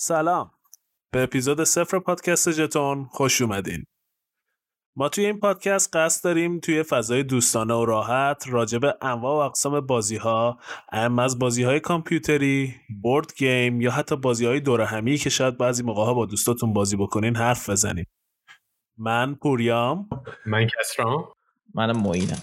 سلام. به اپیزود صفر پادکست جتون خوش اومدین. ما توی این پادکست قصد داریم توی فضای دوستانه و راحت راجع به انواع و اقسام بازی ها اهم از بازی های کامپیوتری، بورد گیم یا حتی بازی های دور همی که شاید بعضی موقع ها با دوستاتون بازی بکنین حرف بزنیم. من پوریام من کسرام منم معینم.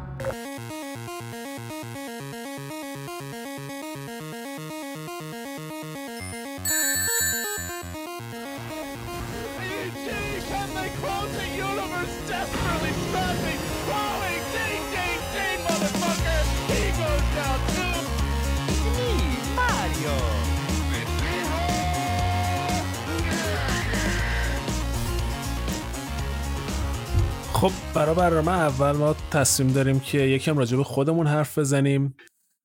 خب برای برنامه اول ما تصمیم داریم که یکم راجع به خودمون حرف بزنیم.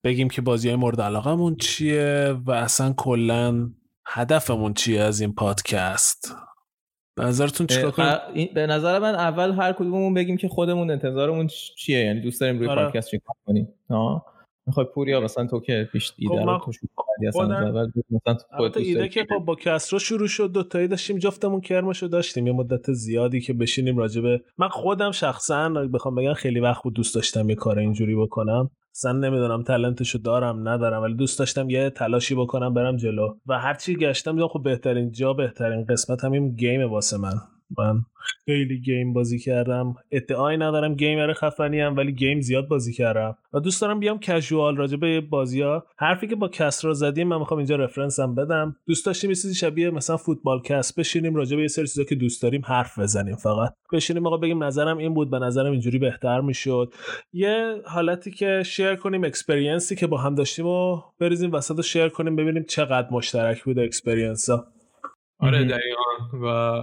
بگیم که بازی های مورد علاقمون چیه و اصلا کلا هدفمون چیه از این پادکست. به نظرتون چیکار کنیم؟ به نظر من اول هر کدوممون بگیم که خودمون انتظارمون چیه؟ یعنی دوست داریم روی آره. پادکست چیکار کنیم ها؟ می‌خوای پوریا مثلا تو که پیش دیده خب رو تو شروع کردی اصلا خودم- از اول مثلا تو خودت ایده که خب با کسرو شروع شد دوتایی داشتیم جفتمون کرمشو داشتیم. یه مدت زیادی که بشینیم راجبه من خودم شخصا بخوام بگم خیلی وقت بود دوست داشتم یه کار اینجوری بکنم. اصلا نمی‌دونم تلنتشو دارم ندارم ولی دوست داشتم یه تلاشی بکنم برم جلو. و هرچی گشتم دیدم خب بهترین جا بهترین قسمت همین game واسه من. من خیلی game بازی کردم. ادعایی ندارم gamer خفنی‌ام ولی game زیاد بازی کردم. و دوست دارم بیام casual راجع به بازی ها. حرفی که با کسرا زدیم من می‌خوام اینجا رفرنسم بدم. دوست داشتیم یه چیزی شبیه مثلا فوتبال کست بشینیم راجع به یه سری چیزا که دوست داریم حرف بزنیم فقط. بشینیم آقا بگیم نظرم این بود به نظرم اینجوری بهتر می‌شد. یه حالتی که share کنیم experience ی که با هم داشتیم و بریزیم وسط و share کنیم ببینیم چقدر مشترک بود experience ها آره. دقیقا. و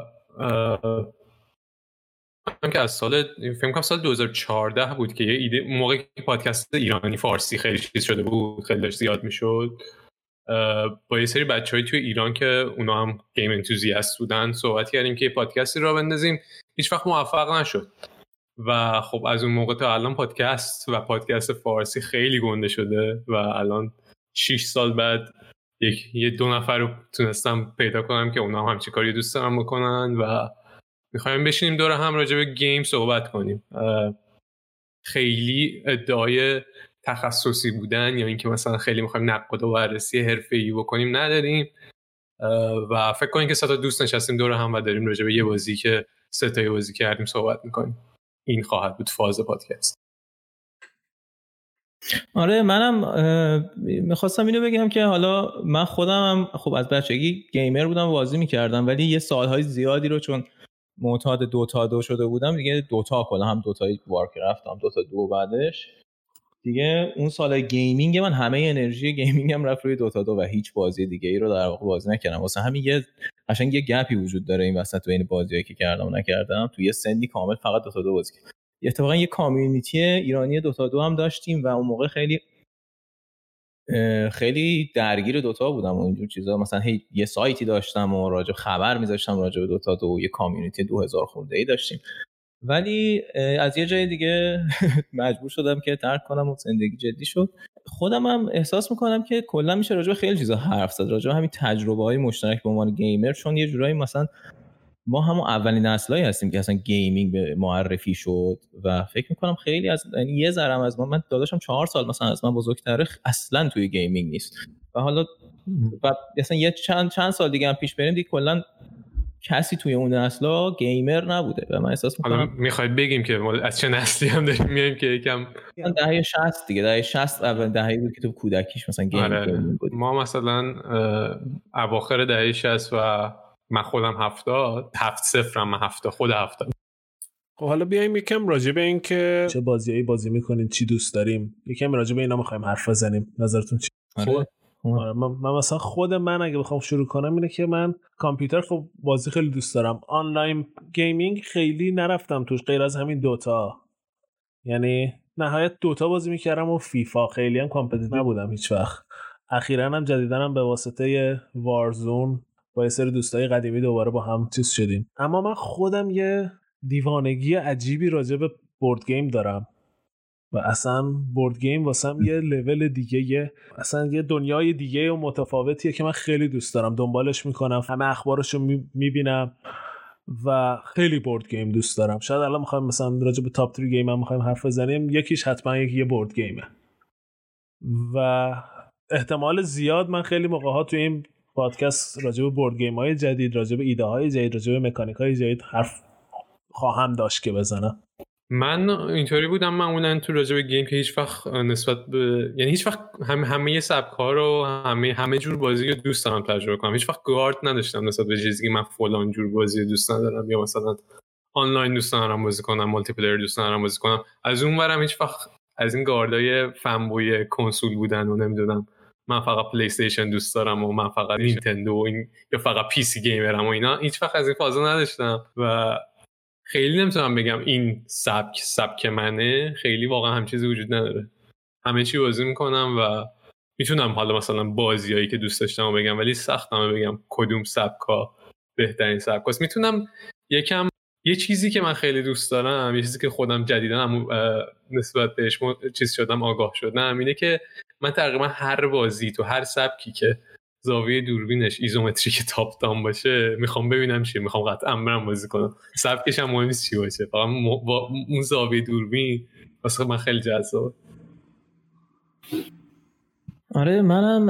که از سال فکر کنم سال 2014 بود که یه ایده موقع که پادکست ایرانی فارسی خیلی چیز شده بود خیلی داشت زیاد می‌شد با یه سری بچه توی ایران که اونا هم گیم انتوزیاست بودن صحبت کردیم که یه پادکستی را بندازیم هیچ وقت موفق نشد. و خب از اون موقع تا الان پادکست و پادکست فارسی خیلی گنده شده و الان 6 سال بعد یک یه دو نفر رو تونستم پیدا کنم که اونا هم همچی کاری دوست دارم بکنن و می‌خوایم بشینیم دور هم راجع به گیم صحبت کنیم. خیلی ادعای تخصصی بودن یا اینکه مثلا خیلی می‌خوایم نقد و بررسی حرفه‌ای بکنیم نداریم. و فکر کنیم که سه تا دوست نشستیم دور هم و داریم راجع به یه بازی که سه تایی بازی کردیم صحبت می‌کنیم. این خواهد بود فاز پادکست. آره منم می‌خواستم اینو بگم که حالا من خودم هم خب از بچگی gamer بودم و بازی می‌کردم ولی یه سالهای زیادی رو چون معتاد Dota دو شده بودم دیگه Dota کلا هم Dota ی Warcraft هم Dota دو بعدش. دیگه اون سال gaming من همه انرژی gaming م رفت روی Dota دو و هیچ بازی دیگه ای رو در واقع بازی نکردم. واسه همین یه قشنگ یه gap ی وجود داره این وسط بین بازیایی که کردم و نکردم. تو یه سنی کامل فقط Dota دو بازی کردم اتفاقا یه کامیونیتی ایرانی دوتا دو هم داشتیم و اون موقع خیلی خیلی درگیر دوتا بودم و اینجور چیزا. مثلا هی یه سایتی داشتم و راجع خبر میذاشتم راجع به دوتا دو یه کامیونیتی دو هزار خورده ای داشتیم. ولی از یه جای دیگه مجبور شدم که ترک کنم و زندگی جدی شد. خودم هم احساس می‌کنم که کلا میشه راجع به خیلی چیزا حرف زد. راجع همین تجربه های مشترک به عنوان گیمر چون یه جورایی مثلا ما همون اولین نسلایی هستیم که اصلا gaming به معرفی شد و فکر می‌کنم خیلی از یعنی یه ذرم از ما من داداشم چهار سال مثلا از من بزرگتره اصلا توی gaming نیست و حالا و مثلا یه چند چند سال دیگه هم پیش بریم دیگه کلا کسی توی اون نسلا gamer نبوده و من احساس حالا می‌کنم می‌خواید بگیم که ما از چه نسلی هم داریم میایم که یکم دهه 60 دیگه دهه 60 اول دهه بود که تو کودکیش مثلا game آره. بود ما مثلا اواخر دهه 60 و من خودم هفتاد هفت صفرم من هفته خود هفته خب حالا بیایم یکم راجع به این که چه بازیایی بازی می‌کنین چی دوست داریم؟ یکم راجع به اینا می‌خوایم حرف بزنیم. نظرتون چی؟ آره. آره من, من مثلا خود من اگه بخوام شروع کنم اینه که من کامپیوتر خب بازی خیلی دوست دارم. online gaming خیلی نرفتم توش غیر از همین Dota. یعنی نهایت Dota بازی می‌کردم و فیفا. خیلی هم competitive نبودم هیچ وقت اخیرا هم جدیداً هم به واسطه Warzone با یه دوستای قدیمی دوباره با هم چیز شدیم. اما من خودم یه دیوانگی عجیبی راجع به board game دارم. و اصلا board game واسم یه لول دیگه یه اصلا یه دنیای دیگه و متفاوتیه که من خیلی دوست دارم. دنبالش می‌کنم همه اخبارش رو می‌بینم و خیلی board game دوست دارم. شاید الان می‌خوایم مثلا راجع به top 3 game هم می‌خوایم حرف بزنیم یکیش حتما یکی یه board game ه و احتمال زیاد من خیلی موقع ها تو این پادکست راجع به board game های جدید راجع به ایده های جدید راجع به mechanic های جدید حرف خواهم داشت که بزنم. من اینطوری بودم معمولا تو راجع به game که هیچ وقت نسبت به یعنی هیچ وقت هم همه سبک رو همه همه جور بازی رو دوست دارم تجربه کنم. هیچ وقت گارد نداشتم نسبت به چیزی من فلان جور بازی دوست ندارم. یا مثلا آنلاین دوست دارم بازی کنم multiplayer دوست دارم بازی کنم. از اون برم هیچ وقت از این گاردای fanboy کنسول بودن و نمی‌دونم من فقط PlayStation دوست دارم و من فقط نینتندو این یا فقط PC gamer م و اینا. هیچ وقت از این فازا نداشتم. و خیلی نمی‌تونم بگم این سبک سبک منه. خیلی واقعا هم چیزی وجود نداره. همه چی بازی می‌کنم و می‌تونم حالا مثلا بازیایی که دوست داشتم بگم ولی سختم بگم کدوم سبکا بهترین سبک است می‌تونم یکم یه چیزی که من خیلی دوست دارم یه چیزی که خودم جدیدن نسبت بهش چیز شدم آگاه شدم اینه که من تقریبا هر بازی تو هر سبکی که زاویه دوربینش ایزومتریک تاپ دام باشه می‌خوام ببینم چیه. می‌خوام قطعا برم بازی کنم. سبکش هم مهم نیست چی باشه. فقط با اون زاویه دوربین واسه من خیلی جذاب آره منم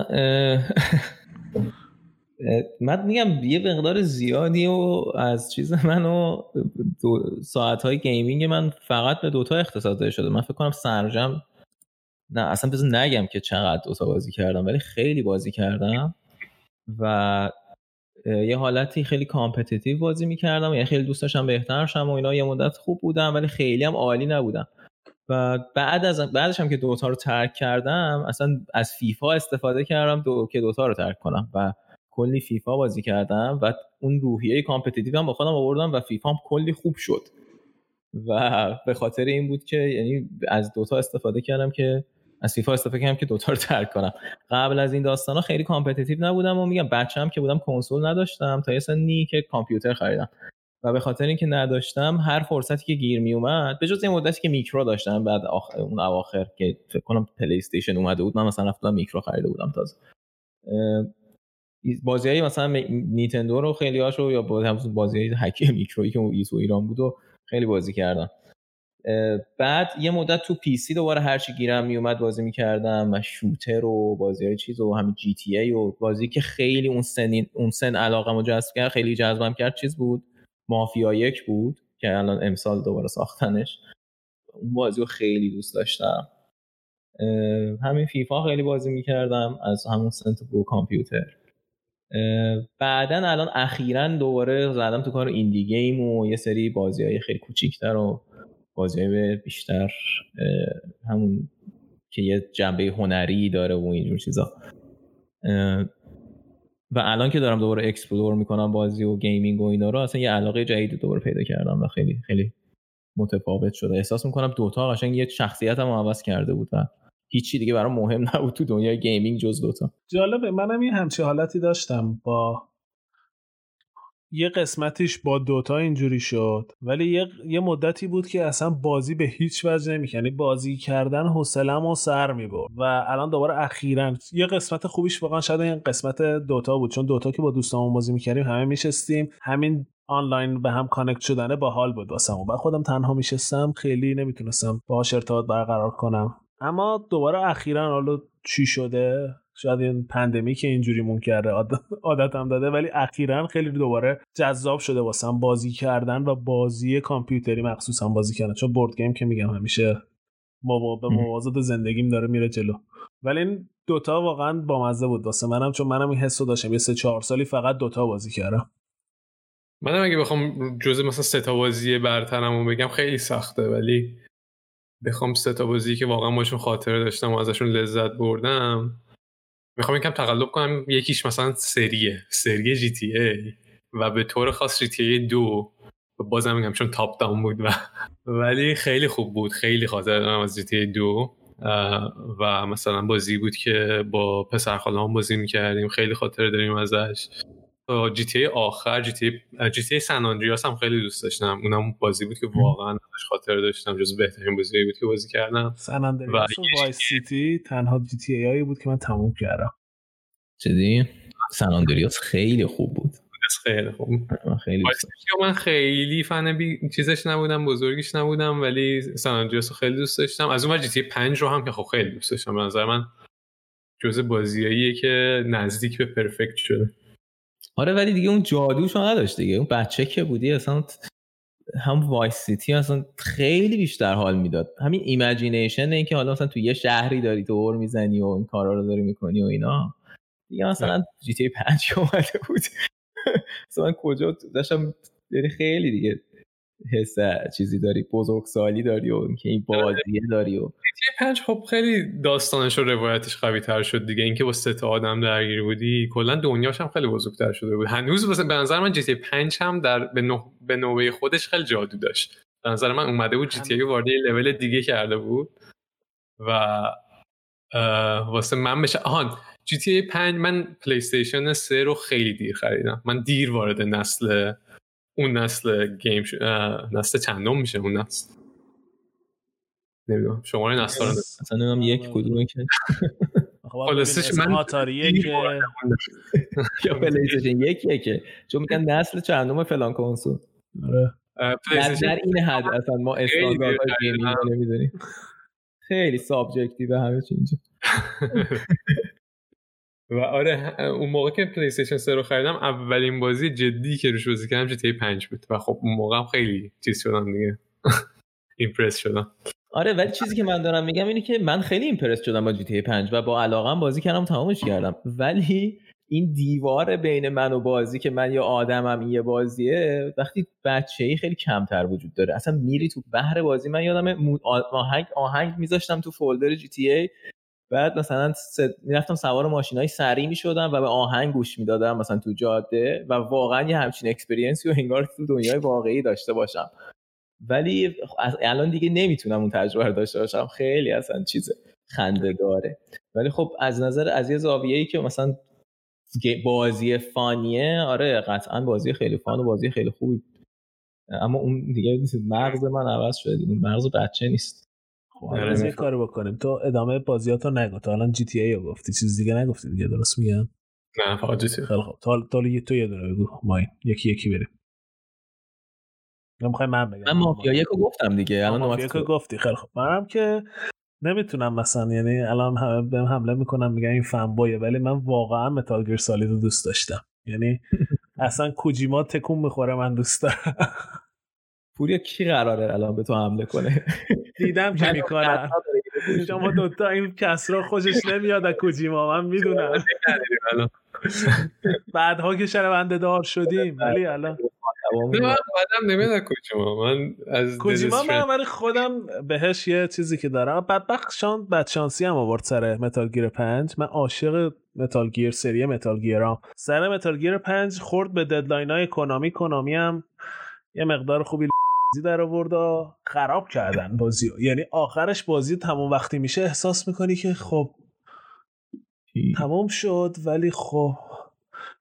من میگم یه مقدار زیادی و از چیز منو ساعت های gaming من فقط به Dota اختصاص داده شده. من فکر کنم سرجمع نه اصلا بذار نگم که چقدر Dota بازی کردم ولی خیلی بازی کردم و یه حالتی خیلی competitive بازی می‌کردم یعنی خیلی دوست داشتم بهتر شم و اینا یه مدت خوب بودم ولی خیلی هم عالی نبودم. و بعد از بعدش هم که Dota رو ترک کردم اصلا از فیفا استفاده کردم دو... که Dota رو ترک کنم و کلی فیفا بازی کردم و اون روحیه competitive هم با خودم آوردم و فیفا هم کلی خوب شد. و به خاطر این بود که یعنی از Dota استفاده کردم که از فیفا استفاده کردم که Dota رو ترک کنم. قبل از این داستانا خیلی competitive نبودم و میگم بچه‌ام که بودم کنسول نداشتم. تا یه سنی که کامپیوتر خریدم. و به خاطر اینکه نداشتم هر فرصتی که گیر می اومد به جز این مدتی که میکرو داشتم بعد آخر اون اواخر که فکر کنم PlayStation اومده بود من مثلا رفتم میکرو خریده بودم تازه. بازی های مثلا نیتندو رو خیلی هاشو یا بازی های هکی میکرویی که ایسو ایران بود و خیلی بازی کردم. بعد یه مدت تو پی سی دوباره هر چی گیرم میومد بازی می‌کردم و شوتر و بازی های چیز و همین جی تی ای و بازی که خیلی اون سن اون سن علاقه جذب کرد خیلی جذبم کرد چیز بود؟ مافیا یک بود که الان امسال دوباره ساختنش. اون بازی رو خیلی دوست داشتم. همین فیفا خیلی بازی می‌کردم از همون سنت برو کامپیوتر. بعدا الان اخیرا دوباره زدم تو کار indie game و یه سری بازی های خیلی کوچیکتر و بازی بیشتر همون که یه جنبه هنری داره و اینجور چیزا. و الان که دارم دوباره explore می‌کنم بازی و gaming و اینا رو اصلا یه علاقه جدید دوباره پیدا کردم و خیلی خیلی متفاوت شده. احساس می‌کنم Dota قشنگ یه شخصیتم عوض کرده بود و هیچی دیگه برام مهم نبود تو دنیای gaming جز Dota جالبه. منم یه همچی حالتی داشتم با یه قسمتیش با Dota اینجوری شد ولی یه, یه مدتی بود که اصلا بازی به هیچ وجه نمی‌کنی یعنی بازی کردن حوصله‌مو و سر می‌برد و الان دوباره اخیرا. یه قسمت خوبیش واقعا شاید این قسمت Dota بود چون Dota که با دوستامون بازی می‌کردیم همه میشستیم. همین آنلاین به هم connect شدنه با حال بود واسم و بعد خودم تنها میشستم. خیلی نمی‌تونستم باهاش ارتباط برقرار کنم. اما دوباره اخیرا حالا چی شده؟ شاید این پندمی که اینجوری کرده عادتم داده ولی اخیرا خیلی دوباره جذاب شده واسم بازی کردن و بازی کامپیوتری مخصوصا بازی کردن. چون بورد گیم که میگم همیشه به موازات زندگیم داره میره جلو. ولی این دوتا واقعا بامزه بود واسه منم چون منم این حسو داشتم. یه سه چهار سالی فقط دوتا بازی کردم. منم اگه بخوام جزء مثلا سه تا بازی برترمو بگم خیلی سخته ولی بخوام سه تا بازی که واقعا باشون خاطره داشتم و ازشون لذت بردم می‌خوام یکم تقلب کنم. یکیش مثلا سریه. سری GTA. و به طور خاص GTA دو. بازم میگم چون top down بود و ولی خیلی خوب بود. خیلی خاطر دارم از GTA دو. اه، و مثلا بازی بود که با پسر خاله‌ام بازی می‌کردیم. خیلی خاطر داریم ازش. GTA آخر GTA GTA San Andreas هم خیلی دوست داشتم. اونم بازی بود که واقعا ازش خاطر داشتم جز بهترین بازی بود که بازی کردم. San Andreas و Vice City تنها GTA بود که من تموم کردم. جدی؟ San Andreas خیلی خوب بود. خیلی خوب. خیلی دوست. من خیلی فن بی... چیزش نبودم بزرگیش نبودم ولی San Andreas رو خیلی دوست داشتم. از اون ور GTA 5 رو هم که خب خیلی دوست داشتم. به نظر من جزء بازیاییه که نزدیک به perfect شده. آره ولی دیگه اون جادوشو نداشت دیگه. اون بچه که بودی اصلا هم Vice City اصلا خیلی بیشتر حال می‌داد. همین imagination این که حالا مثلا تو یه شهری داری دور می‌زنی و این کارا رو داری می‌کنی و اینا. دیگه مثلا جی تی 5 اومده بود. مثلا من کجا؟ داشتم یعنی خیلی دیگه حس چیزی داری بزرگسالی داری و اینکه این بازیه داری و 5 خب خیلی داستانش و روایتش قوی تر شد دیگه. اینکه با سه تا آدم درگیر بودی کلا دنیاش هم خیلی بزرگتر شده بود. هنوز مثلا به نظر من جی تی 5 هم در به, نوع به نوبه خودش خیلی جادو داشت. به نظر من اومده بود جی تی وارد لول دیگه کرده بود و واسه من بشه آهان GTA 5 من PlayStation 3 رو خیلی دیر خریدم. من دیر وارد نسل اون نسل game ش... اه، نسل چندم میشه؟ اون نسل. نمی‌دونم. شماره نسل رو اصلا نمی‌دونم. یک کدومه که. خلاصش من- Atari ه که یا PlayStation یکیه که. چون میگن نسل چندم فلان کنسول. آره. در, این حد اصلا ما استانداردهای gaming نمی‌دونیم. خیلی subjective همه چی اینجا. و آره اون موقع که PlayStation 3 رو خریدم اولین بازی جدی که روش بازی کردم GTA 5 بود. و خب اون موقع خیلی چیز شدم دیگه. impress شدم. آره ولی چیزی که من دارم میگم اینه که من خیلی impress شدم با GTA 5 و با علاقم بازی کردم تمامش کردم. ولی این دیوار بین من و بازی که من یه آدمم این یه بازیه وقتی بچه ای خیلی کمتر وجود داره. اصلا میری تو بحر بازی من یادم آهنگ آهنگ میذاشتم تو فولدر جی تی ای بعد مثلا می‌رفتم سوار ماشین های سریع می‌شدم و به آهنگ گوش می‌دادم مثلا تو جاده و واقعا یه همچین اکسپریانسی و انگار تو دنیای واقعی داشته باشم. ولی الان دیگه نمی‌تونم اون تجربه رو داشته باشم. خیلی اصلا چیز خنده داره ولی خب از نظر از یه زاویه ای که مثلا بازی فانیه آره قطعا بازی خیلی فان و بازی خیلی خوبی. اما اون دیگه مغز من عوض شده. مغز بچه نیست. خب آره، یه. کاری بکنیم. تو ادامه بازیاتو نگو. تا الان جی تی ای رو گفتی. چیز دیگه نگفتی دیگه درست میگم؟ نه فقط جی تی خیلی خوب تا تو یه دونه بگو. ماین یکی یکی بریم. نمی‌خوای من بگم؟ من مافیا یکو گفتم دیگه. الان مافیا تو. گفتی. خیلی خوب منم که نمی‌تونم مثلا یعنی الان همه بهم حمله می‌کنم میگن این فنبویه ولی من واقعا متال گیر سالید رو دوست داشتم. یعنی اصلا کوجیما تکون می‌خوره من دوست دارم. پوریا کی قراره الان به تو حمله کنه؟ دیدم که می‌کنن شما دوتا این کسرا خوشش نمیاد از کوجیما. من می‌دونم. بعدها که شنونده دار شدیم. ولی الان نه من بعدم نمیاد کجا من از کوجیما من ولی خودم بهش یه چیزی که دارم. بدبخت شان بدشانسی هم آورد سر متال گیر 5 من عاشق متال گیر سری متال گیرام سر متال گیر 5 خورد به ددلاین های کنامی کنامی هم یه مقدار خوبی بازی در آورد و خراب کردن بازی. یعنی آخرش بازی تمام وقتی میشه احساس می‌کنی که خب تمام شد ولی خب.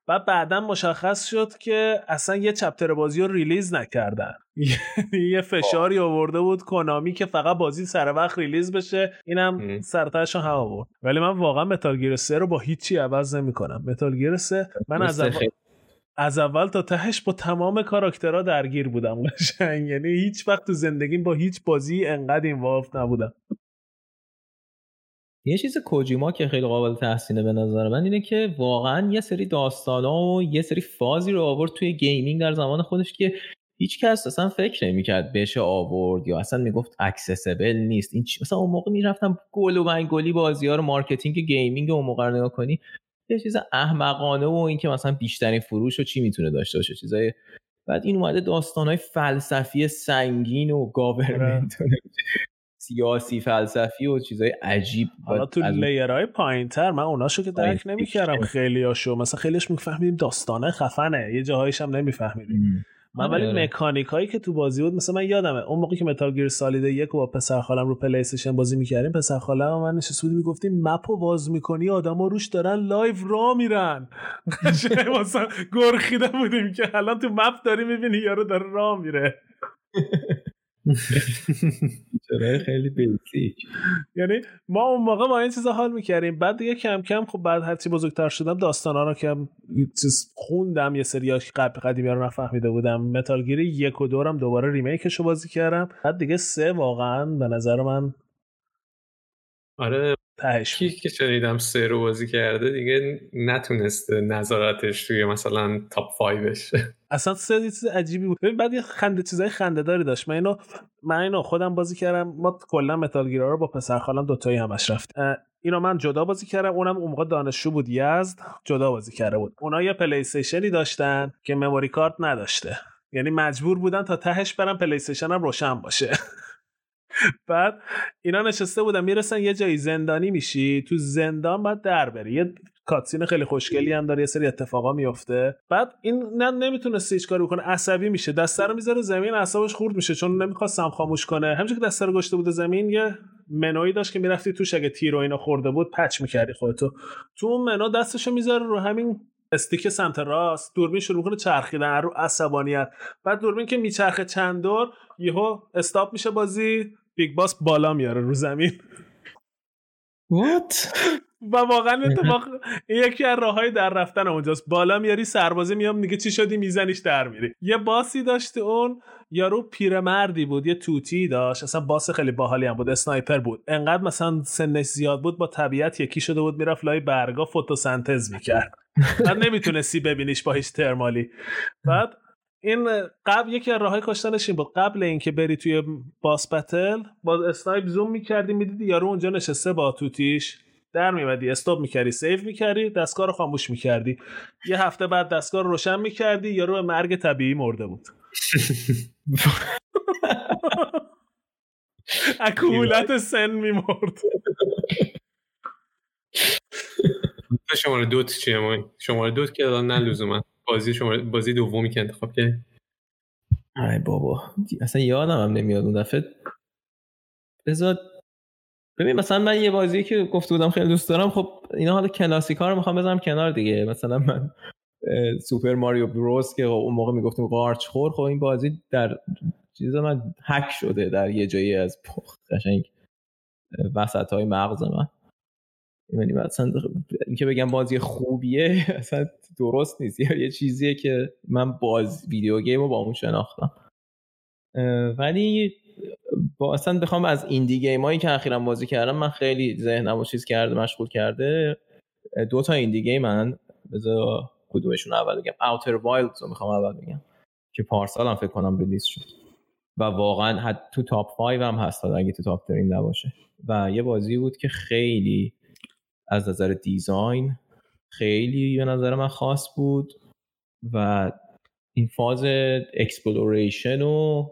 بعد بعدا مشخص شد که اصلا یه chapter بازی رو release نکردن. یعنی یه فشاری آورده بود Konami که فقط بازی سر وقت release بشه. اینم م. سرتش هم آورد. ولی من واقعا Metal Gear 3 رو با هیچی عوض نمی‌کنم. Metal Gear 3 من از از اول تا تهش با تمام کاراکترها درگیر بودم. قشنگ. یعنی هیچ وقت تو زندگیم با هیچ بازی انقدر involve نبودم. یه چیز کوجیما که خیلی قابل تحسینه به نظر من اینه که واقعا یه سری داستانا و یه سری فازی رو آورد توی gaming در زمان خودش که هیچ کس اصلا فکر نمی‌کرد بشه آورد یا اصلا می‌گفت accessible نیست. این چی؟ مثلا اون موقع می‌رفتم گل و بنگلی بازی ها رو marketing gaming اون موقع رو نگاه کنی یه چیز احمقانه و اینکه مثلا بیشترین فروش رو چی می‌تونه داشته باشه چیزای بعد این اومده داستانهای فلسفی سنگین و government سیاسی فلسفی و چیزای عجیب حالا تو layer های پایین تر من اوناشو که درک نمی‌کردم. خیلی هاشو مثلا خیلیش میفهمیدیم داستانه خفنه یه جاهایش هم نمیفهمیدیم. من ولی آره. مکانیک هایی که تو بازی بود مثلا من یادمه اون موقعی که Metal Gear Solid یک و با پسر خالم رو PlayStation بازی می‌کردیم پسر خالم و من نشسته بودیم می‌گفتیم map و باز می‌کنی آدما روش دارن live راه میرن مثلا گرخیده بودیم که الان تو map داری می‌بینی یارو داره راه میره خیلی basic یعنی ما اون موقع با این چیزا حال می‌کردیم. بعد دیگه کم کم خب بعد هرچی بزرگتر شدم داستانا رو که یه چیز خوندم یه سریاش قبل قدیمی رو نفهمیده بودم. Metal Gear یک و دورم دوباره remake ش رو بازی کردم. بعد دیگه سه واقعا به نظر من آره تهش کی. که شنیدم سه رو بازی کرده دیگه نتونسته نذارتش توی مثلا top 5 بشه اصلا سه چیز عجیبی بود. ببین بعد یه خنده چیزای خنده داری داشت. من اینو من اینو خودم بازی کردم. ما کلا Metal Gear ا رو با پسر خالم دوتایی همش رفت اینو من جدا بازی کردم. اونم اون موقع دانشجو بود یزد جدا بازی کرده بود. اونا یه PlayStation ی داشتن که memory card نداشته. یعنی مجبور بودن تا تهش برن PlayStation هم روشن باشه. بعد اینا نشسته بودن می‌رسن یه جایی زندانی میشی تو زندان باید در بری. یه کاتسین خیلی خوشگلی هم داره یه سری اتفاقا میفته بعد این نه نمی‌تونسته هیچ کاری بکنه عصبی میشه. دسته رو می‌ذاره زمین اعصابش خورد میشه چون نمی‌خواستم خاموش کنه. همینجور که دسته رو گشته بوده زمین یه منوی داشت که می‌رفتی توش اگه تیر و اینا خورده بود پچ می‌کردی خودتو. تو اون منو دستشو می‌ذاره رو همین استیک سمت راست دوربین شروع می‌کنه چرخیدن رو عصبانیت. بعد دوربین که میچرخه چند دور یهو stop میشه بازی. Big Boss بالا میاره رو زمین. What? و واقعا اتفاق یکی از راههای در رفتن اونجاست. بالا میاری سربازه میاد میگه چی شدی؟ میزنیش در میری. یه boss ی داشت اون یارو پیرمردی بود یه توتی داشت. اصلا boss خیلی باحالی هم بود sniper بود. انقدر مثلا سنش زیاد بود با طبیعت یکی شده بود می‌رفت لای برگا فتوسنتز می‌کرد. بعد نمی‌تونستی ببینیش با هیچ thermal ی. بعد این قبل یکی از راههای کشتنش این بود. قبل اینکه بری توی boss battle با snipe zoom می‌کردی می‌دیدی یارو اونجا نشسته با طوطیش. درمیومدی stop می‌کردی save می‌کردی دستگاه رو خاموش می‌کردی. یه هفته بعد دستگاه رو روشن می‌کردی یارو به مرگ طبیعی مرده بود. از کهولت سن میمرد. شماره دوت چیه؟ ما شماره دوت که الان نه لزوما بازی شماره بازی دومی که انتخاب کرد ای بابا اصلا یادم هم نمیاد اون دفعه. بذار ببین مثلا من یه بازی که گفته بودم خیلی دوست دارم خب اینا حالا کلاسیکا رو می‌خوام بذارم کنار دیگه. مثلا من سوپر ماریو بروس که اون موقع می‌گفتیم قارچ خور خب این بازی در چیز من هک شده در یه جایی از قشنگ وسط های مغز من. یعنی مثلا اینکه بگم بازی خوبیه اصلا درست نیست. یا یه چیزیه که من باز video game رو با اون شناختم ولی با اصلا بخوام از indie game هایی که اخیرا بازی کردم من خیلی ذهنم رو چیز کرده مشغول کرده. دو تا indie game من بذار کدومشون اول بگم. Outer Wilds رو می‌خوام اول بگم که پارسال هم فکر کنم release شد. و واقعا حتما تو top 5 هم هست اگه تو top 3 نباشه. و یه بازی بود که خیلی از نظر design خیلی به نظر من خاص بود و این فاز exploration رو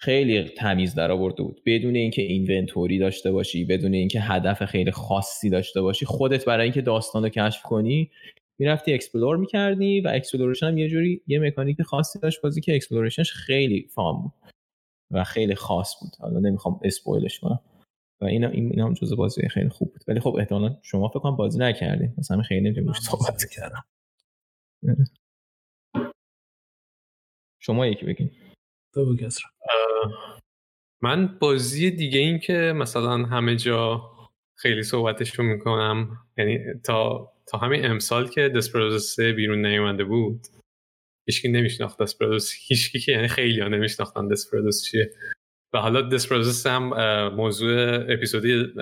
خیلی تمیز در آورده بود. بدون اینکه inventory داشته باشی بدون اینکه هدف خیلی خاصی داشته باشی خودت برای اینکه داستان رو کشف کنی می‌رفتی explore می‌کردی و exploration هم یه جوری یه مکانیک خاصی داشت بازی که exploration ش خیلی fun بود و خیلی خاص بود. حالا نمی‌خوام اسپویلش کنم. و این این, این هم جزء بازی خیلی خوب بود. ولی خب احتمالاً شما فکر کنم بازی نکردین. مثلا خیلی نمی‌تونیم روش صحبت کردم. شما یکی بگین. تو بگو کسرا. من بازی دیگه این که مثلا همه جا خیلی صحبتش رو می‌کنم یعنی تا تا همین امسال که دسپرادوس 3 بیرون نیومده بود هیچکی نمیشناخت Desperados هیچکی که یعنی خیلی ها نمیشناختن Desperados چیه. و حالا Desperados هم موضوع اپیزود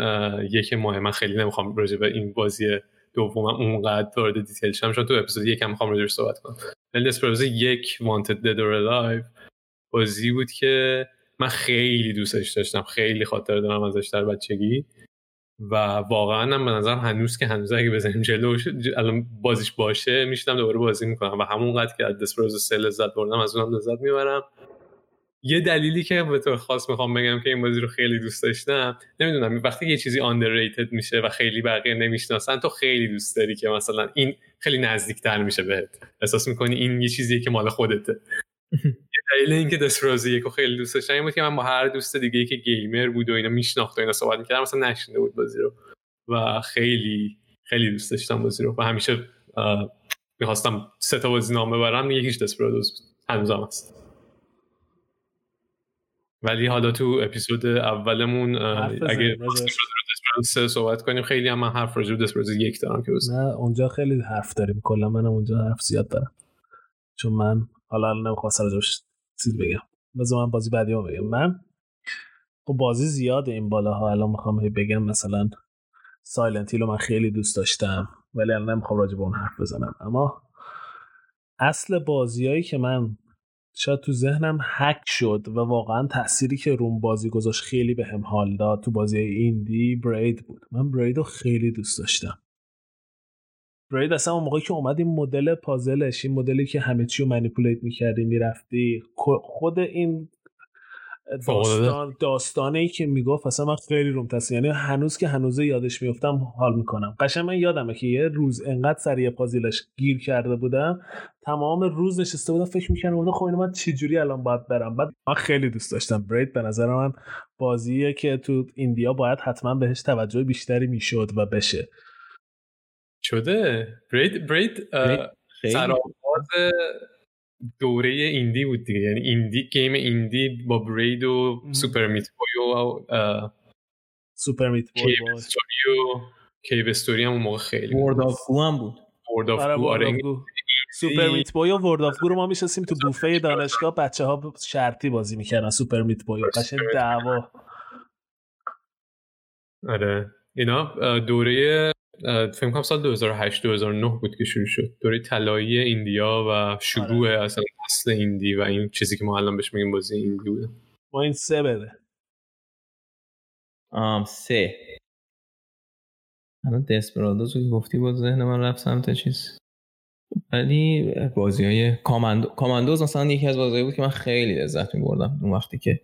یک ماست من خیلی نمی‌خوام راجع به این بازی دومم اونقدر وارد detail شم چون تو اپیزود یک هم می‌خوام راجعش صحبت کنم. ولی Desperados یک Wanted Dead or Alive بازی بود که من خیلی دوستش داشتم خیلی خاطر دارم ازش در بچگی. و واقعا هم به نظرم هنوز که هنوز اگه بزنیم جلو الان بازیش باشه میشنم دوباره بازی می‌کنم. و همونقدر که از دسپروز سه لذت بردم از اونم لذت می‌برم. یه دلیلی که به طور خاص می‌خوام بگم که این بازی رو خیلی دوست داشتم نمی‌دونم وقتی یه چیزی underrated میشه و خیلی بقیه نمی‌شناسن تو خیلی دوست داری که مثلا این خیلی نزدیکتر میشه بهت. احساس می‌کنی این یه چیزیه که مال خودته. دلیل اینکه دسپرازی یکو خیلی دوست داشتم این بود که من با هر دوست دیگه ای که گیمر بود و اینا میشناخت و اینا صحبت می‌کردم مثلا نشنده بود بازی رو. و خیلی خیلی دوست داشتم بازی رو. و همیشه می‌خواستم سه تا بازی نام ببرم یکیش دسپرادوز بود هنوزم هست. ولی حالا تو اپیزود اولمون اگه سه صحبت کنیم خیلی هم من حرف راجع به دسپرادوز یک دارم که بزنم نه اونجا خیلی حرف داریم. کلا منم اونجا حرف زیاد دارم. چون من حالا الان نمی‌خواستم چیز بگم. بذار من بازی بعدی رو بگم. من خب بازی زیاده این بالاها. الان می‌خوام بگم مثلا سایلنت رو من خیلی دوست داشتم ولی الان نمی‌خوام راجع به اون حرف بزنم. اما اصل بازیایی که من شاید تو ذهنم هک شد و واقعا تأثیری که روم بازی گذاشت خیلی به هم حال داد تو بازی ایندی برید بود. من برید رو خیلی دوست داشتم. برید اصلا اون موقعی که اومد این مدل پازلش این مدلی که همه چی رو منیپولیت می‌کردی می‌رفتی خود این داستان داستانی که می‌گفت اصلا من خیلی روم یعنی هنوز که هنوزه یادش میفتم حال می‌کنم. قشنگ من یادمه که یه روز انقدر سریع پازیلش گیر کرده بودم. تمام روز نشسته بودم فکر می‌کردم بودم خب اینو من چجوری الان باید برم؟ بعد من خیلی دوست داشتم. برید به نظر من بازیه که تو ایندیا باید حتما بهش توجه بیشتری می‌شد و بشه. شده؟ برید برید سرآغاز دوره indie بود دیگه. یعنی indie game indie با Braid و. Super Meat Boy و Super Meat. Story و Cave Story هم اون موقع خیلی World of Goo هم بود. World of Goo آره. Super Meat Boy و World of Goo رو ما میشستیم تو بوفه دانشگاه. بچه ها شرطی بازی می‌کردن Super Meat Boy. قشنگ دعوا. آره. اینا دوره فکر کنم سال 2008 2009 بود که شروع شد. دوره طلایی ایندیا و شروع آره. اصلا اصل ایندی و این چیزی که ما الان بهش میگیم بازی ایندی بوده. ما این سه بده. آم سه. الان دسپرادوز رو که گفتی با ذهن من رفت سمت چیز. ولی بازی های کاماندو کاماندوز مثلا یکی از بازی بود که من خیلی لذت می بردم اون وقتی که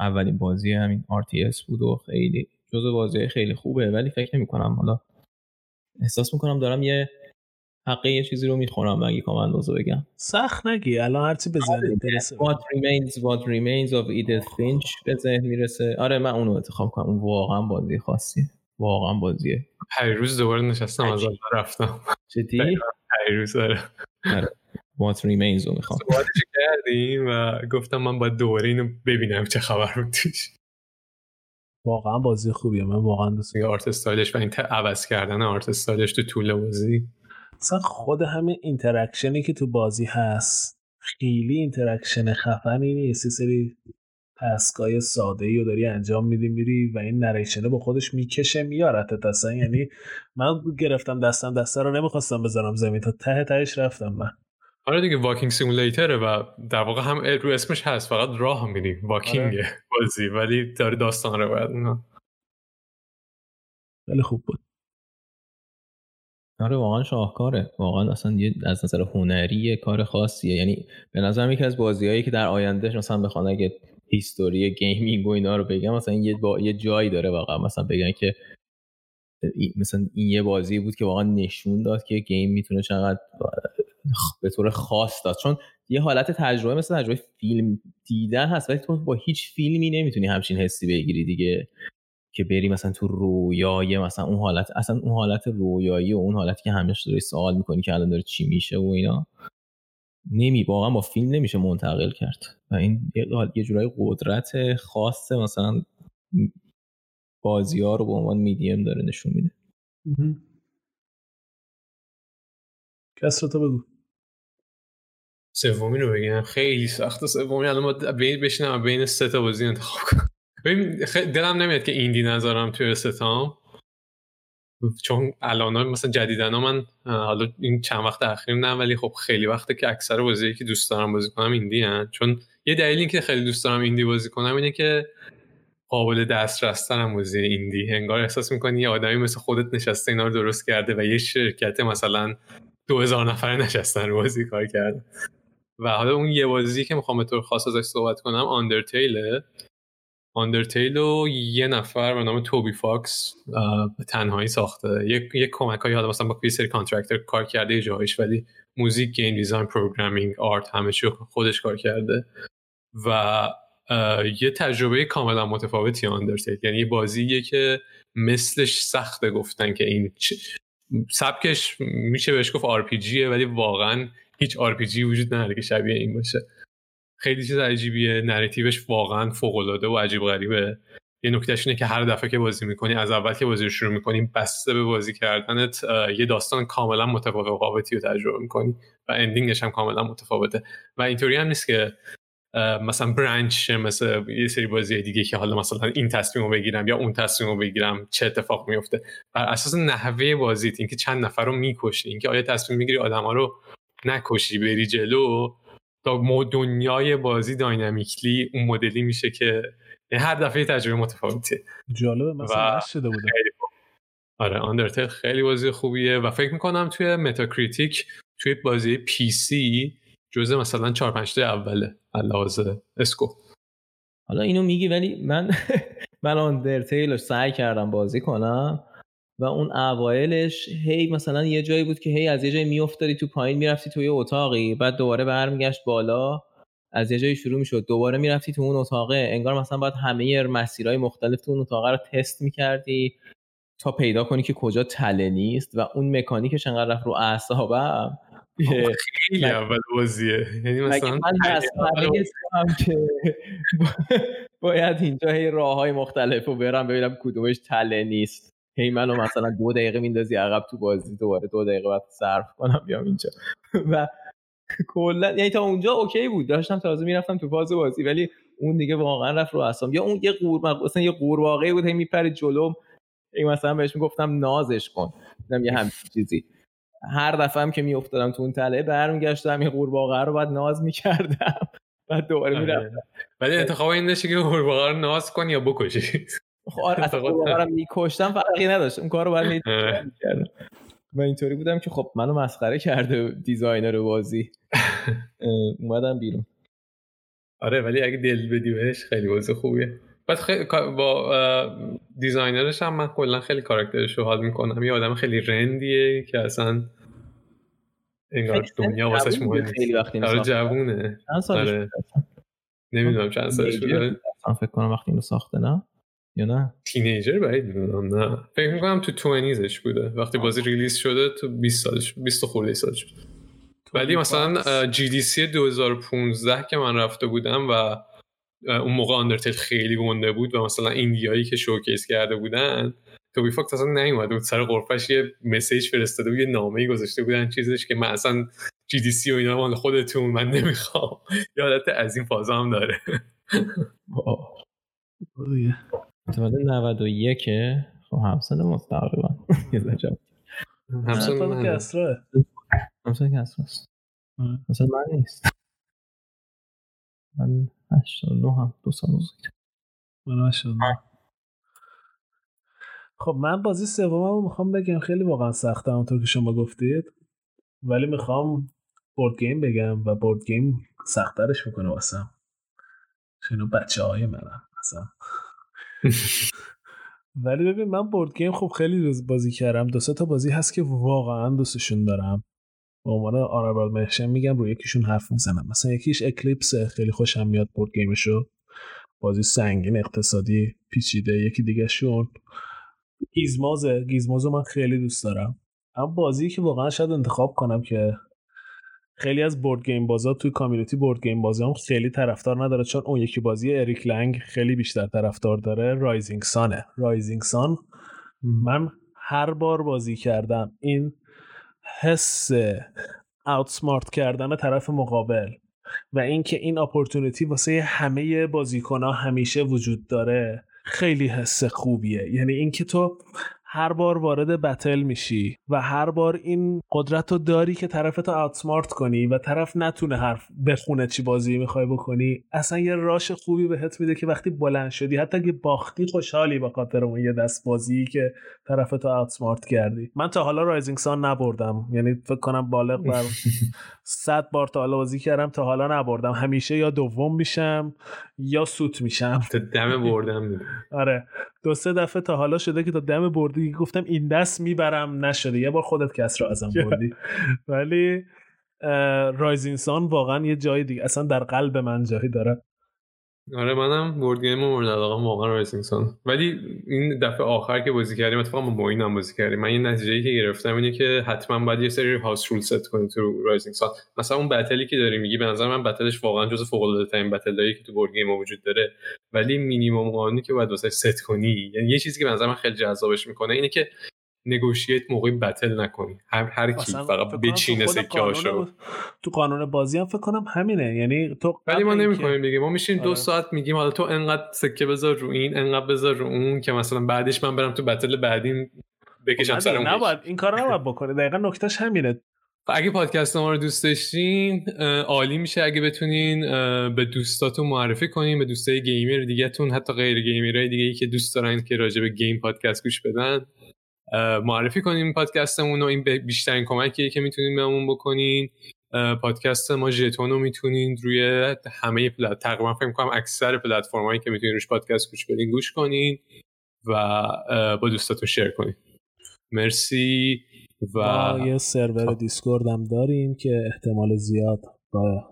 اولین بازی همین RTS بود و خیلی جزو بازی های خیلی خوبه ولی فکر نمی کنم حالا احساس می‌کنم دارم یه حقه یه چیزی رو می‌خورم اگه رو بگم. سخت نگی الان هرچی به ذهنت برسه. What remains What remains of Edith Finch به ذهن می‌رسه. آره من اونو انتخاب کنم. اون واقعا بازی خاصیه واقعا بازیه روز دوباره نشستم از اول رفتم. جدی؟ روز آره. What remains رو می‌خوام. کردیم و گفتم من باید دوباره اینو ببینم چه خبر بود توش. واقعا بازی خوبیه. من واقعا دوست دیگه art style ش و این عوض کردن art style ش تو طول بازی. مثلا خود همین interaction ی که تو بازی هست خیلی interaction خفنی نیست. سری task ای ساده ای رو داری انجام میدی میری و این narration ه با خودش می‌کشه میارتت اصلا یعنی من گرفتم دستم دسته رو نمی‌خواستم بذارم زمین. تا ته تهش رفتم من. آره دیگه walking simulator ه و در واقع هم رو اسمش هست فقط راه میری walking بازی ولی داره داستان روایت می‌کنه خیلی خوب بود. آره واقعا شاهکاره. واقعا اصلا یه از نظر هنری یه کار خاصیه. یعنی به نظرم یکی از بازیهایی که در آینده مثلا بخوان اگه history gaming و اینا رو بگم مثلا یه با... یه جایی داره واقعا. مثلا بگن که این- مثلا این یه بازی بود که واقعا نشون داد که game می‌تونه چقدر به طور خاص داد. چون یه حالت تجربه مثل تجربه فیلم دیدن هست ولی تو با هیچ فیلمی نمی‌تونی همچین حسی بگیری دیگه که بری مثلا تو رویای مثلا اون حالت اصلا اون حالت رویایی و اون حالتی که همیشه داری سوال می‌کنی که الان داره چی میشه و اینا. نمی واقعا با فیلم نمیشه منتقل کرد. و این یه, یه جورای قدرت خاص مثلا بازی ها رو به عنوان میدیم داره نشون میده. کس رو تو بگو. سومی رو بگم خیلی سخته سومی. الان بین بشینم بین سه تا بازی انتخاب کنم. ببین دلم نمیاد که ایندی نذارم توی ستام چون الان مثلا جدیدن من حالا این چند وقت اخیر نه ولی خب خیلی وقته که اکثر بازی که دوست دارم بازی کنم ایندی هن. چون یه دلیل این که خیلی دوست دارم ایندی بازی کنم اینه که قابل دسترس ترم بازی ایندی. انگار احساس می‌کنی یه آدمی مثل خودت نشسته اینا رو درست کرده و یه شرکت مثلا دو هزار نفر نشستن رو بازی کار کرده. و حالا اون یه بازی که می‌خوام به طور خاص ازش صحبت کنم Undertale ه Undertale رو یه نفر به نام توبی فاکس به تنهایی ساخته. یک یک کمک هایی حالا مثلا با یه سری contractor کار کرده یه جاهایش ولی music game design programming art همه چی خودش کار کرده. و یه تجربه کاملا متفاوتی Undertale یعنی یه بازیه که مثلش سخته گفتن که این سبکش میشه بهش گفت RPG ولی واقعا هیچ RPG وجود نداره که شبیه این باشه. خیلی چیز عجیبیه. نراتیوش واقعا فوق العاده و عجیب غریبه. یه نکتهش اینه که هر دفعه که بازی می‌کنی از اول که بازی رو شروع می‌کنی بسته به بازی کردنت یه داستان کاملا متفاوتی رو تجربه می‌کنی و اندینگش هم کاملا متفاوته. و اینطوری هم نیست که مثلا برانچ مثل یه سری بازی دیگه که حالا مثلا این تصمیم رو بگیرم یا اون تصمیم رو بگیرم چه اتفاق میفته بر اساس نحوه بازیت اینکه چند نفر رو می‌کشی اینکه آیا تصمیم می‌گیری آدما رو نکشی بری جلو. تا دنیای بازی dynamically اون مدلی میشه که هر دفعه تجربه متفاوته. جالبه مثلا شده بوده آره Undertale خیلی بازی خوبیه و فکر می‌کنم توی Metacritic توی بازی PC جزء مثلا 4 5 اوله از لحاظ score. حالا اینو میگی ولی من من آندرتیل رو سعی کردم بازی کنم. و اون اوایلش هی مثلا یه جایی بود که هی از یه جایی میافتادی تو پایین می‌رفتی توی اتاقی بعد دوباره برمیگشت بالا از یه جایی شروع می‌شد. دوباره می‌رفتی تو اون اتاقه. انگار مثلا باید همه مسیرهای مختلف تو اون اتاقه رو تست می‌کردی تا پیدا کنی که کجا تله نیست و اون مکانیکش انقدر رفت رو اعصابم. خیلی اول بازیه. یعنی مثلا من که باید اینجا هی راه های مختلف رو برم ببینم کدومش تله نیست. هی منو مثلا دو دقیقه میندازی عقب تو بازی دوباره دو دقیقه بعد صرف کنم بیام اینجا. و کلا یعنی تا اونجا اوکی بود. داشتم تازه می‌رفتم تو فاز بازی ولی اون دیگه واقعا رفت رو اصلا یا اون یه قور مثلا یه قورباغه بود هی میپره جلو این مثلا بهش می‌گفتم نازش کن. یه همچین چیزی. هر دفعه هم که میافتادم تو اون تله برمیگشتم یه قورباغه رو بعد ناز می‌کردم. بعد دوباره آره. می‌رفتم. ولی انتخاب این نشه که قورباغه رو ناز کنی یا بکشی. خب آره اصلا رو میکشتم فرقی نداشت. اون کار رو باید می‌کردم. و اینطوری بودم که خب منو مسخره کرده designer بازی. اومدم بیرون. آره ولی اگه دل بدی بهش خیلی بازی خوبیه. بعد خیلی با designer ش هم من کلا خیلی کاراکترش رو حال می‌کنم. یه آدم خیلی رندیه که اصلا انگار دنیا واسش مهم نیست. آره جوونه. آره. نمی‌دونم چند سالش بوده فکر کنم وقتی اینو ساخته نه؟ یا نه؟ teenager بعید می‌دونم نه. فکر می‌کنم تو twenties ش بوده. وقتی بازی release شده تو 20 سالش 20 خورده سالش بود. ولی مثلا GDC 2015 که من رفته بودم و اون موقع Undertale خیلی گنده بود و مثلا indie هایی که showcase کرده بودن توبی فاکس اصلا نیومده بود. سر غرفش یه message فرستاده بود یه نامه گذاشته بودن چیزش که من اصلا جی دی سی و اینا مال خودتون من نمی‌خوام. یادت از این فازا هم داره. متولد 91 خب همسن ماست تقریبا همسن من. کسراه همسن است. مثلا من نیست. من 89 هم دو سال بزرگتر. من 89 خب من بازی سوممو می‌خوام بگم. خیلی واقعا سخته همونطور که شما گفتید. ولی می‌خوام board game بگم و board game سختترش می‌کنه واسم. چون بچه های منم مثلا ولی ببین من board game خب خیلی بازی کردم. دو تا بازی هست که واقعا دوستشون دارم. به عنوان honorable mention میگم روی یکیشون حرف می‌زنم. مثلا یکیش Eclipse خیلی خوشم میاد board game شو بازی سنگین اقتصادی پیچیده یکی دیگه شون Gizmos ه. Gizmos و من خیلی دوست دارم. اما بازی که واقعا شاید انتخاب کنم که خیلی از board game بازا توی community board game بازی هم خیلی طرفدار نداره چون اون یکی بازی اریک لنگ خیلی بیشتر طرفدار داره Rising Sun ه Rising Sun من هر بار بازی کردم این حس outsmart کردن طرف مقابل و اینکه این opportunity واسه همه بازیکنها همیشه وجود داره خیلی حس خوبیه. یعنی اینکه تو هر بار وارد بتل میشی و هر بار این قدرت رو داری که طرفتو آوتسمارت کنی و طرف نتونه حرف بخونه چی بازی می‌خوای بکنی اصلا یه راش خوبی بهت میده که وقتی بلند شدی حتی اگه باختی خوشحالی به خاطر اون یه دست بازی که طرفتو آوتسمارت کردی. من تا حالا رایزینگ سان نبردم یعنی فکر کنم بالغ بر 100 بار تا حالا بازی کردم تا حالا نبردم. همیشه یا دوم میشم یا سوت میشم. تا دم بردم آره. دو سه دفعه تا حالا شده که تا دم بردی گفتم این دست می‌برم نشده. یه بار خودت کس رو ازم بردی. ولی Rising Sun واقعا یه جای دیگه اصلا در قلب من جایی داره. آره منم board game مورد علاقه واقعا Rising Sun ولی این دفعه آخر که بازی کردیم اتفاقا با معین هم بازی کردیم. من یه نتیجه که گرفتم اینه که حتما باید یه سری house rule set کنی تو Rising Sun مثلا اون battle ی که داری میگی به نظر من battle ش واقعا جز فوق العاده ترین battle ایی که تو board game وجود داره. ولی مینیمم قانونی که باید واسه ست کنی یعنی یه چیزی که به نظر من خیلی جذابش می‌کنه اینه که نگوشیت موقعی بتل نکنی. هر هر کی فقط بچینه سکه هاشو قانون- تو قانون بازی هم فکر کنم همینه. یعنی تو ولی ما نمی‌کنیم دیگه ما میشیم دو آره. ساعت میگیم حالا تو انقدر سکه بذار رو این انقدر بذار رو اون که مثلا بعدش من برم تو بتل بعدیم بکشم نه سر دیگه، اون نباید این کار نباید بکنه دقیقا نکتهش همینه. اگه پادکست ما رو دوست داشتین عالی میشه اگه بتونین به دوستاتون معرفی کنین به دوستای گیمر دیگهتون حتی غیر گیمرهای دیگه ای که دوست دارن که راجع به گیم پادکست گوش بدن. معرفی کنین پادکستمون رو این بیشترین کمکیه که می‌تونین بهمون بکنین. پادکست ما ژتون رو می‌تونین روی همه پلت تقریبا فکر کنم اکثر پلتفرمایی که می‌تونین روش پادکست گوش بدین گوش کنین و با دوستاتون شیر کنین. مرسی و ما یه سرور Discord هم داریم که احتمال زیاد با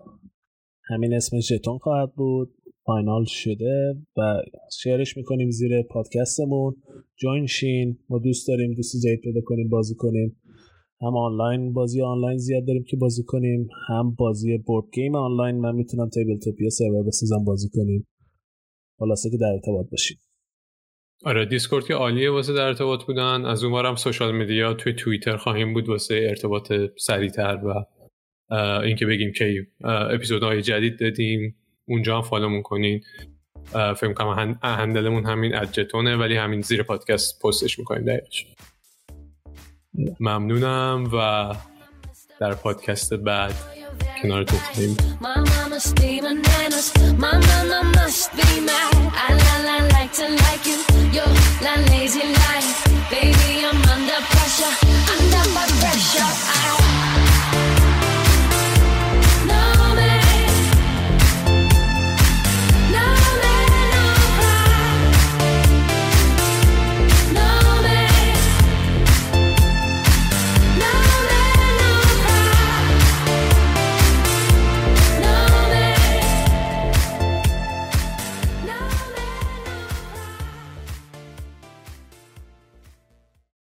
همین اسم ژتون خواهد بود. final شده و شیرش می‌کنیم زیر پادکستمون. join شین. ما دوست داریم دوست جدید پیدا کنیم بازی کنیم. هم آنلاین بازی آنلاین زیاد داریم که بازی کنیم. هم بازی board game آنلاین. من می‌تونم Tabletopia سرور بسازم بازی کنیم. خلاصه که در ارتباط باشیم. آره Discord که عالیه واسه در ارتباط بودن. از اون هم social media توی توییتر خواهیم بود واسه ارتباط سریعتر و اینکه بگیم که اپیزودهای جدید دادیم. اونجا هم follow مون کنین فکر می‌کنم handle مون همین at ژتونه ولی همین زیر پادکست پستش می‌کنیم دقیقش ممنونم و در پادکست بعد کنار تو Baby,